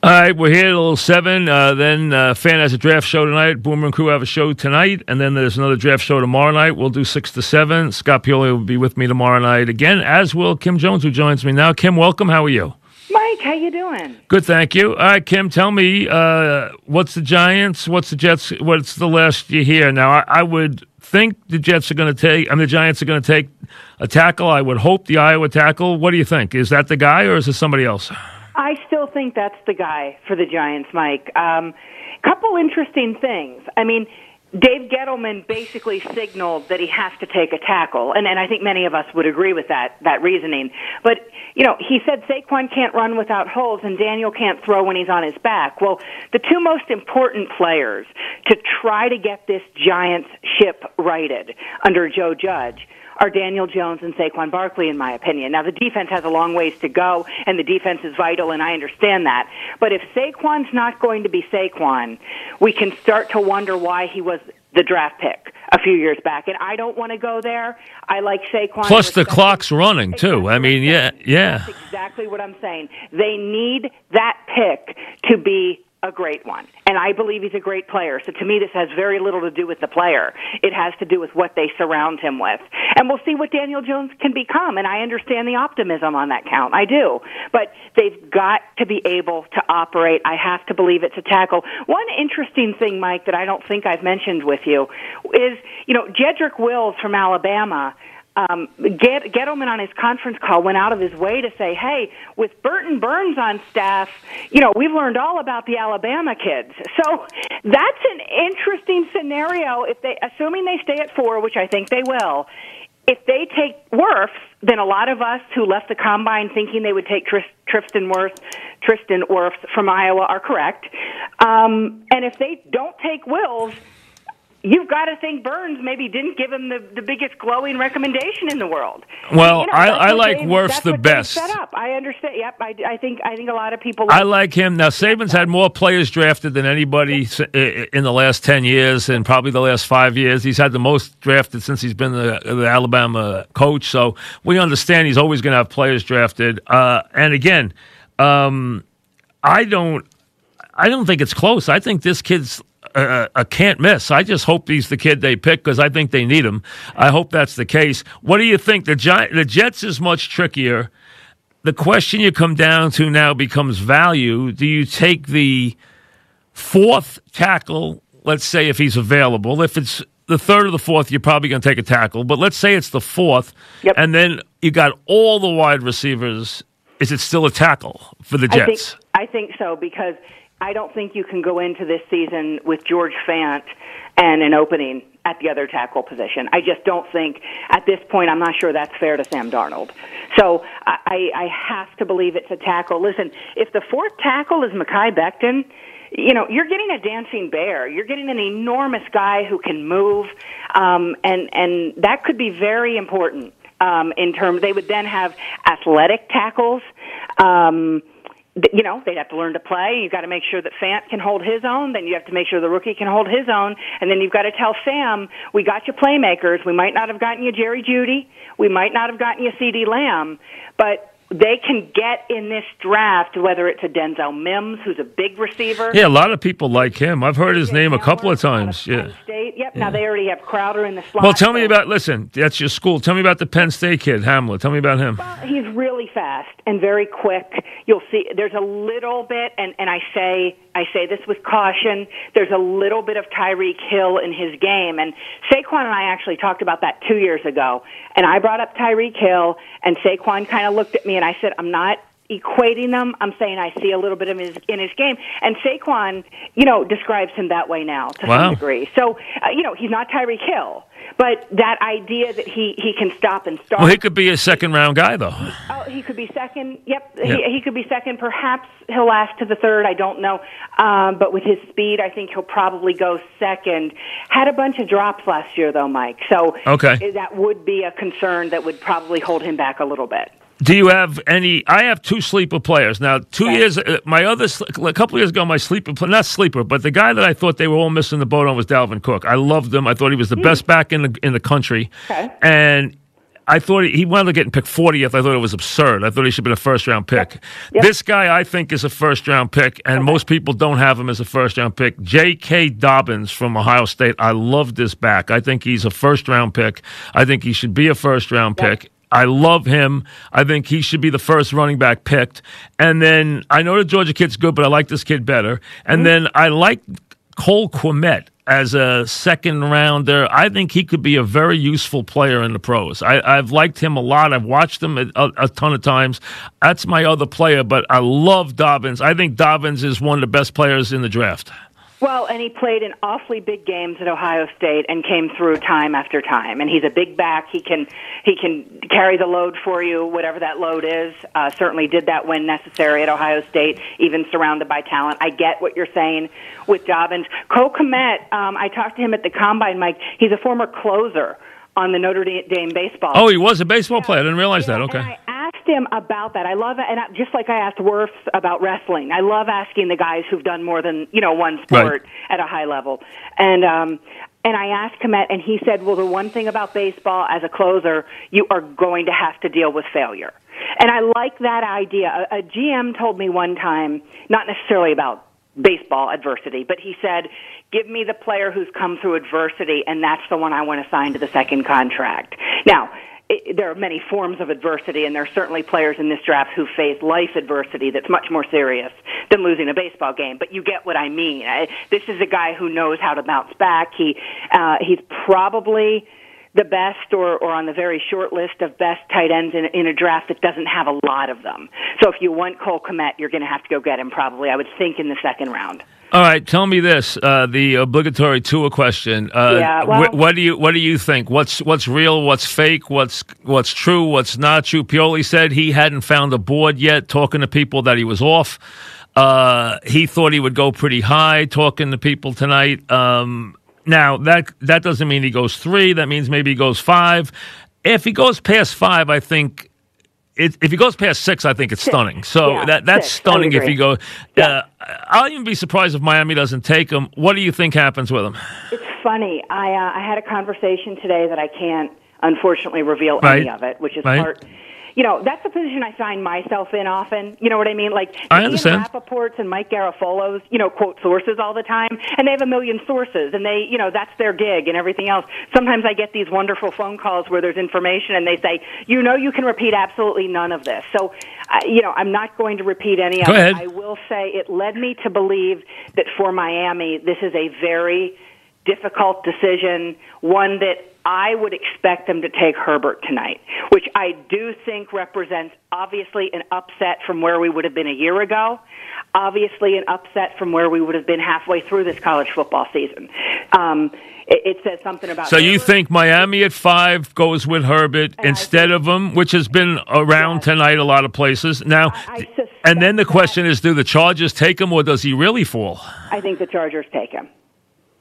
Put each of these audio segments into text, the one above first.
All right, we're here till seven. Uh, then uh, fan has a draft show tonight. Boomer and crew have a show tonight, and then there's another draft show tomorrow night. We'll do six to seven. Scott Pioli will be with me tomorrow night again, as will Kim Jones, who joins me now. Kim, welcome. How are you? Mike, how you doing? Good, thank you. All right, Kim, tell me uh, what's the Giants? What's the Jets? What's the last you hear? Now, I, I would think the Jets are going to take. I mean, the Giants are going to take a tackle. I would hope the Iowa tackle. What do you think? Is that the guy, or is it somebody else? I still think that's the guy for the Giants, Mike. Um, couple interesting things. I mean, Dave Gettleman basically signaled that he has to take a tackle, and, and I think many of us would agree with that that reasoning. But you know, he said Saquon can't run without holes, and Daniel can't throw when he's on his back. Well, the two most important players to try to get this Giants ship righted under Joe Judge are Daniel Jones and Saquon Barkley, in my opinion. Now, the defense has a long ways to go, and the defense is vital, and I understand that. But if Saquon's not going to be Saquon, we can start to wonder why he was the draft pick a few years back. And I don't want to go there. I like Saquon. Plus, the clock's running, too. I mean, yeah, yeah. That's exactly what I'm saying. They need that pick to be a great one. And I believe he's a great player. So to me, this has very little to do with the player. It has to do with what they surround him with. And we'll see what Daniel Jones can become. And I understand the optimism on that count. I do. But they've got to be able to operate. I have to believe it's a tackle. One interesting thing, Mike, that I don't think I've mentioned with you is, you know, Jedrick Wills from Alabama um, Get, Gettleman on his conference call went out of his way to say, "Hey, with Burton Burns on staff, you know we've learned all about the Alabama kids." So that's an interesting scenario. If they, assuming they stay at four, which I think they will, if they take Wirfs, then a lot of us who left the combine thinking they would take Tristan Wirfs, Tristan Wirfs from Iowa are correct. Um, and if they don't take Wills, you've got to think Burns maybe didn't give him the, the biggest glowing recommendation in the world. Well, you know, I, I like Wirfs the best. Set up. I understand. Yep, I, I think I think a lot of people. Like I like him. Now Saban's had more players drafted than anybody in the last ten years, and probably the last five years. He's had the most drafted since he's been the, the Alabama coach. So we understand he's always going to have players drafted. Uh, and again, um, I don't. I don't think it's close. I think this kid's a, a, can't miss. I just hope he's the kid they pick because I think they need him. I hope that's the case. What do you think? The Gi- the Jets is much trickier. The question you come down to now becomes value. Do you take the fourth tackle? Let's say if he's available. If it's the third or the fourth, you're probably going to take a tackle. But let's say it's the fourth, yep. and then you got all the wide receivers. Is it still a tackle for the Jets? I think, I think so because I don't think you can go into this season with George Fant and an opening at the other tackle position. I just don't think at this point. I'm not sure that's fair to Sam Darnold. So I, I have to believe it's a tackle. Listen, if the fourth tackle is Mekhi Becton, you know you're getting a dancing bear. You're getting an enormous guy who can move, um, and and that could be very important um, in terms. They would then have athletic tackles. Um, you know, they'd have to learn to play. You've got to make sure that Fant can hold his own. Then you have to make sure the rookie can hold his own. And then you've got to tell Sam, we got you playmakers. We might not have gotten you Jerry Jeudy. We might not have gotten you CeeDee Lamb. But they can get in this draft, whether it's a Denzel Mims, who's a big receiver. Yeah, a lot of people like him. I've heard his name a couple of times. Yeah. State. Yep. Yeah. Now they already have Crowder in the slot. Well, tell me about. Listen, that's your school. Tell me about the Penn State kid, Hamler. Tell me about him. Well, he's really fast and very quick. You'll see. There's a little bit, and and I say I say this with caution. There's a little bit of Tyreek Hill in his game, and Saquon and I actually talked about that two years ago. And I brought up Tyreek Hill, and Saquon kind of looked at me and I said, I'm not equating them. I'm saying I see a little bit of his in his game, and Saquon, you know, describes him that way now to wow. some degree. So, uh, you know, he's not Tyreek Hill, but that idea that he he can stop and start. Well, he could be a second round guy, though. Oh, he could be second. Yep, yep. He, he could be second. Perhaps he'll last to the third. I don't know, um, but with his speed, I think he'll probably go second. Had a bunch of drops last year, though, Mike. So okay, that would be a concern that would probably hold him back a little bit. Do you have any? I have two sleeper players now. Two okay. years, uh, my other a couple years ago, my sleeper, not sleeper, but the guy that I thought they were all missing the boat on was Dalvin Cook. I loved him. I thought he was the mm. best back in the in the country, okay. and I thought he, wound up getting picked 40th. I thought it was absurd. I thought he should have been a first round pick. Yep. This guy, I think, is a first round pick, and most people don't have him as a first round pick. J.K. Dobbins from Ohio State. I love this back. I think he's a first round pick. I think he should be a first round Yep. pick. I love him. I think he should be the first running back picked. And then I know the Georgia kid's good, but I like this kid better. And mm-hmm. then I like Cole Kmet as a second rounder. I think he could be a very useful player in the pros. I, I've liked him a lot. I've watched him a, a ton of times. That's my other player, but I love Dobbins. I think Dobbins is one of the best players in the draft. Well, and he played in awfully big games at Ohio State and came through time after time. And he's a big back. He can he can carry the load for you, whatever that load is. Uh, certainly did that when necessary at Ohio State, even surrounded by talent. I get what you're saying with Dobbins. Cole Kmet, um, I talked to him at the combine, Mike. He's a former closer on the Notre Dame baseball. Oh, he was a baseball player. I didn't realize Yeah, that. Okay. I asked him about that. I love it, and I, just like I asked Wirfs about wrestling, I love asking the guys who've done more than you know one sport at a high level. And um, and I asked Kmet, and he said, "Well, the one thing about baseball as a closer, you are going to have to deal with failure." And I like that idea. A, a GM told me one time, not necessarily about baseball adversity, but he said, "Give me the player who's come through adversity, and that's the one I want to sign to the second contract." Now, it, there are many forms of adversity, and there are certainly players in this draft who face life adversity that's much more serious than losing a baseball game. But you get what I mean. I, this is a guy who knows how to bounce back. He uh, he's probably the best or, or on the very short list of best tight ends in, in a draft that doesn't have a lot of them. So if you want Cole Kmet, you're going to have to go get him probably, I would think, in the second round. All right, tell me this: uh, the obligatory Tua question. Uh, Yeah, well- wh- what do you what do you think? What's what's real? What's fake? What's what's true? What's not true? Pioli said he hadn't found a board yet. Talking to people that he was off. Uh, he thought he would go pretty high. Talking to people tonight. Um, now that that doesn't mean he goes three. That means maybe he goes five. If he goes past five, I think it, if he goes past six, I think it's stunning. So Yeah, that that's six. Stunning if he goes. Uh, I'll even be surprised if Miami doesn't take him. What do you think happens with him? It's funny. I uh, I had a conversation today that I can't unfortunately reveal Right. any of it, which is Right. part. You know, that's a position I find myself in often. You know what I mean? Like I Ian understand. Rapoport's and Mike Garafolo's, you know, quote sources all the time, and they have a million sources, and they, you know, that's their gig and everything else. Sometimes I get these wonderful phone calls where there's information, and they say, you know, you can repeat absolutely none of this. So, uh, you know, I'm not going to repeat any Go of ahead. it. I will say it led me to believe that for Miami, this is a very difficult decision, one that I would expect them to take Herbert tonight, which I do think represents obviously an upset from where we would have been a year ago, obviously an upset from where we would have been halfway through this college football season. Um, it, it says something about. So you think Miami at five goes with Herbert I instead of him, which has been around Yes. tonight a lot of places. Now, I- I and then the question is, do the Chargers take him or does he really fall? I think the Chargers take him.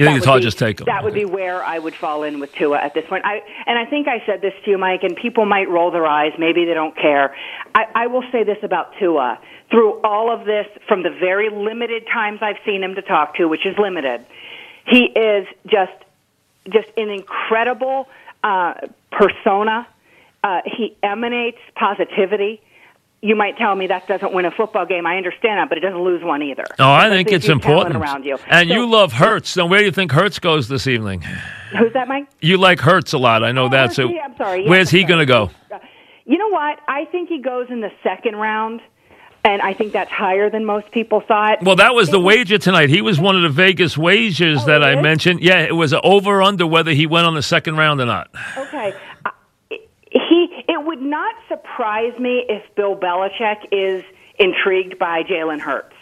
You think the would Chargers take him? That would be where I would fall in with Tua at this point. I and I think I said this to you, Mike, and people might roll their eyes. Maybe they don't care. I, I will say this about Tua. Through all of this, from the very limited times I've seen him to talk to, which is limited, he is just just an incredible uh, persona. Uh, he emanates positivity. You might tell me that doesn't win a football game. I understand that, but it doesn't lose one either. No, I think it's important. around you. And So- you love Hurts. So where do you think Hurts goes this evening? Who's that, Mike? You like Hurts a lot. I know Oh, that. So I'm sorry. Yes, where's he I'm going to go? Uh, You know what? I think he goes in the second round, and I think that's higher than most people thought. Well, that was the wager tonight. He was one of the Vegas wagers Oh, that I mentioned. Yeah, it was over under whether he went on the second round or not. Okay. It would not surprise me if Bill Belichick is intrigued by Jalen Hurts,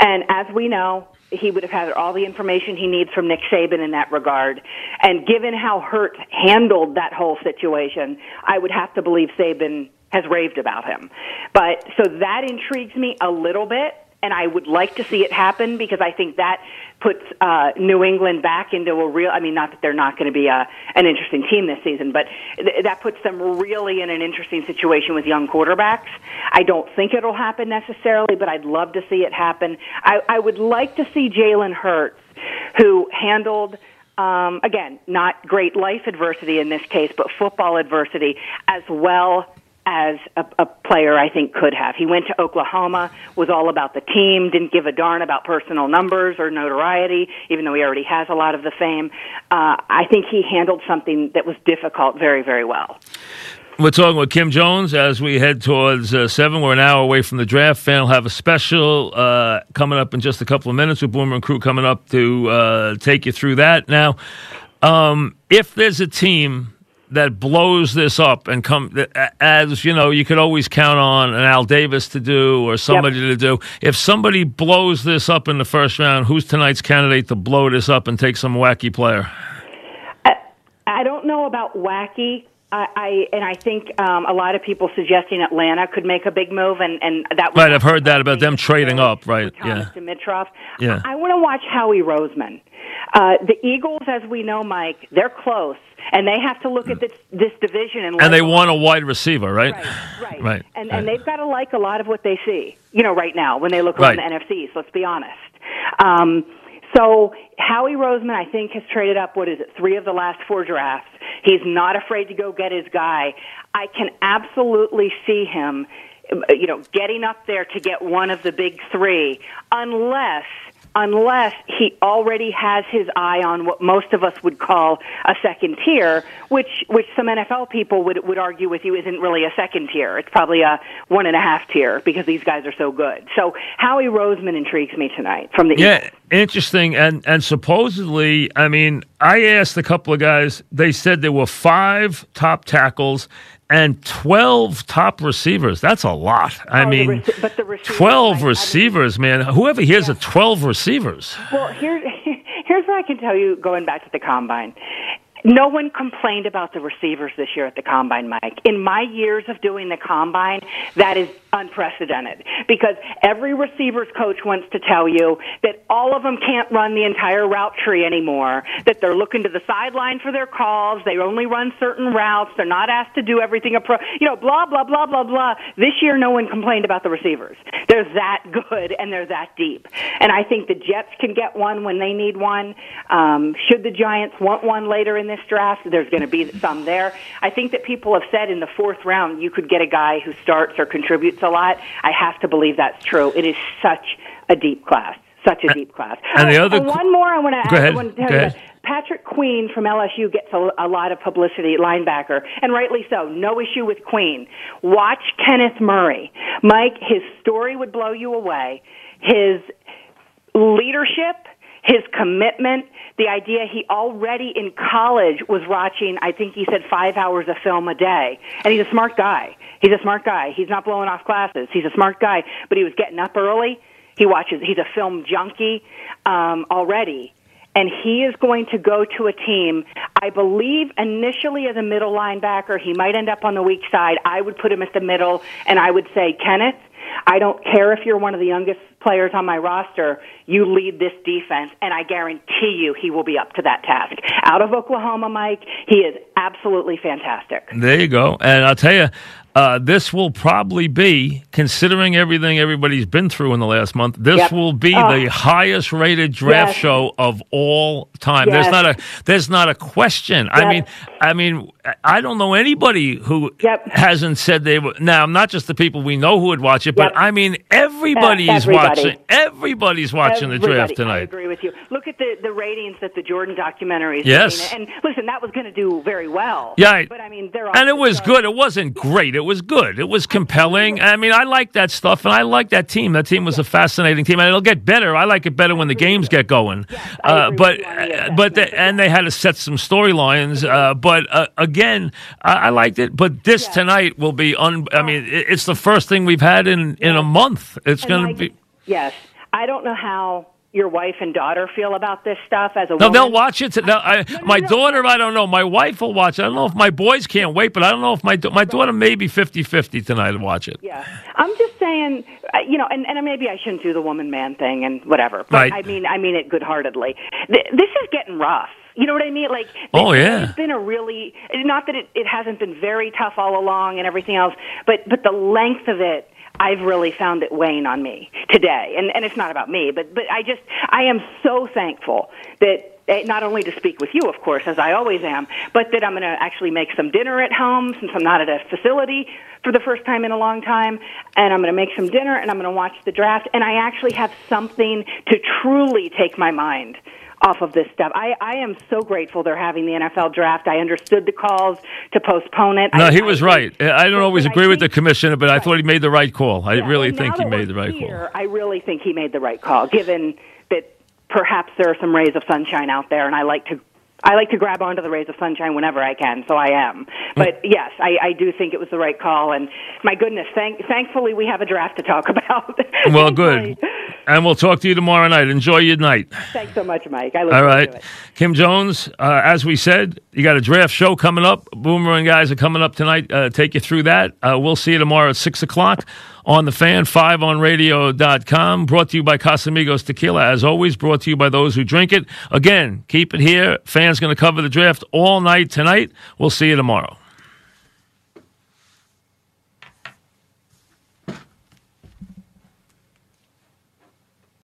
and as we know. He would have had all the information he needs from Nick Saban in that regard. And given how Hurts handled that whole situation, I would have to believe Saban has raved about him. But so that intrigues me a little bit, and I would like to see it happen because I think that puts uh, New England back into a real. I mean, not that they're not going to be a, an interesting team this season, but th- that puts them really in an interesting situation with young quarterbacks. I don't think it'll happen necessarily, but I'd love to see it happen. I, I would like to see Jalen Hurts, who handled um, again, not great life adversity in this case, but football adversity as well as a, a player I think could have. He went to Oklahoma, was all about the team, didn't give a darn about personal numbers or notoriety, even though he already has a lot of the fame. Uh, I think he handled something that was difficult very, very well. We're talking with Kim Jones as we head towards uh, seven. We're an hour away from the draft. Fan will have a special uh, coming up in just a couple of minutes with Boomer and Crew coming up to uh, take you through that. Now, um, if there's a team that blows this up and come as you know you could always count on an Al Davis to do or somebody yep. to do if somebody blows this up in the first round who's tonight's candidate to blow this up and take some wacky player I, I don't know about wacky I, I and I think um, a lot of people suggesting Atlanta could make a big move, and and that right. I've heard that about them trading up, right? Yeah. Dimitroff. Yeah. I, I want to watch Howie Roseman. Uh, the Eagles, as we know, Mike, they're close, and they have to look at this, this division and. And they want a wide receiver, right? Right, right. right. And right. and they've got to like a lot of what they see, you know, right now when they look around right. the NFC. So let's be honest. Um, so Howie Roseman, I think, has traded up. What is it? Three of the last four drafts. He's not afraid to go get his guy. I can absolutely see him, you know, getting up there to get one of the big three, unless unless he already has his eye on what most of us would call a second tier, which which some NFL people would would argue with you isn't really a second tier. It's probably a one and a half tier because these guys are so good. So Howie Roseman intrigues me tonight from the yeah. Eagles. Interesting, and and supposedly, I mean, I asked a couple of guys. They said there were five top tackles and 12 top receivers. That's a lot. I oh, mean, the but the receivers, 12 I, receivers, I mean, man. Whoever hears yeah. of 12 receivers. Well, here, here's what I can tell you going back to the combine. No one complained about the receivers this year at the combine, Mike. In my years of doing the combine, that is unprecedented because every receivers coach wants to tell you that all of them can't run the entire route tree anymore, that they're looking to the sideline for their calls, they only run certain routes, they're not asked to do everything a pro, you know, blah, blah, blah, blah, blah. This year, no one complained about the receivers. They're that good and they're that deep. And I think the Jets can get one when they need one. Um, should the Giants want one later in the this draft. There's going to be some there. I think that people have said in the fourth round you could get a guy who starts or contributes a lot. I have to believe that's true. It is such a deep class. Such a deep class. And the uh, other and one more I want to go ahead. I want to tell go you. Patrick Queen from LSU gets a, a, lot of publicity, linebacker, and rightly so. No issue with Queen. Watch Kenneth Murray. Mike, his story would blow you away. His leadership, his commitment, the idea he already in college was watching, I think he said five hours of film a day. And he's a smart guy. He's a smart guy. He's not blowing off classes. He's a smart guy, but he was getting up early. He watches, he's a film junkie, um, already. And he is going to go to a team, I believe initially as a middle linebacker. He might end up on the weak side. I would put him at the middle and I would say, Kenneth, I don't care if you're one of the youngest players on my roster. You lead this defense, and I guarantee you he will be up to that task. Out of Oklahoma, Mike, he is absolutely fantastic. There you go. And I'll tell you, uh, this will probably be, considering everything everybody's been through in the last month, this yep. will be oh. the highest rated draft yes. show of all time. Yes. There's not a there's not a question. Yep. I mean, I mean, I don't know anybody who yep. hasn't said they were. Now, not just the people we know who would watch it, but I mean, everybody is watching. Everybody's watching Everybody. the draft tonight. I agree with you. Look at the the ratings that the Jordan documentary is yes. and listen, that was going to do very well. Yeah, but I mean, there and it was good. It wasn't great. It was good. It was compelling. I mean, I like that stuff, and I like that team. That team was a fascinating team, and it'll get better. I like it better when the games get going. Uh, but but the, and they had to set some storylines. Uh, but uh, again, I, I, liked it. But this tonight will be un. I mean, it's the first thing we've had in in a month. It's going to be. Yes, I don't know how your wife and daughter feel about this stuff as a no, they'll watch it. No, I, no, no, my daughter, I don't know. My wife will watch it. I don't know if my boys can't wait, but I don't know if my my daughter may be 50-50 tonight to watch it. Yeah, I'm just saying, uh, you know, and, and maybe I shouldn't do the woman man thing and whatever. But right. I mean, I mean it good heartedly. This is getting rough. You know what I mean? Like, oh yeah, it's been a really not that it, it hasn't been very tough all along and everything else, but but the length of it I've really found it weighing on me today. And, and it's not about me, but, but I just, I am so thankful that Eh, not only to speak with you, of course, as I always am, but that I'm going to actually make some dinner at home since I'm not at a facility for the first time in a long time. And I'm going to make some dinner and I'm going to watch the draft. And I actually have something to truly take my mind off of this stuff. I, I am so grateful they're having the NFL draft. I understood the calls to postpone it. No, I, he was I, right. I don't always agree with the commissioner, but I thought he made the right call. I Yeah, really think he made the right here, call. I really think he made the right call, given perhaps there are some rays of sunshine out there, and I like to. I like to grab onto the rays of sunshine whenever I can, so I am. But yes, I, I do think it was the right call, and my goodness, thank, thankfully we have a draft to talk about. Well, good. And we'll talk to you tomorrow night. Enjoy your night. Thanks so much, Mike. I look All right. Kim Jones, uh, as we said, you got a draft show coming up. Boomerang guys are coming up tonight. Uh, take you through that. Uh, we'll see you tomorrow at 6 o'clock on the fan, 5onradio.com. Brought to you by Casamigos Tequila. As always, brought to you by those who drink it. Again, keep it here. Fans going to cover the draft all night tonight. We'll see you tomorrow.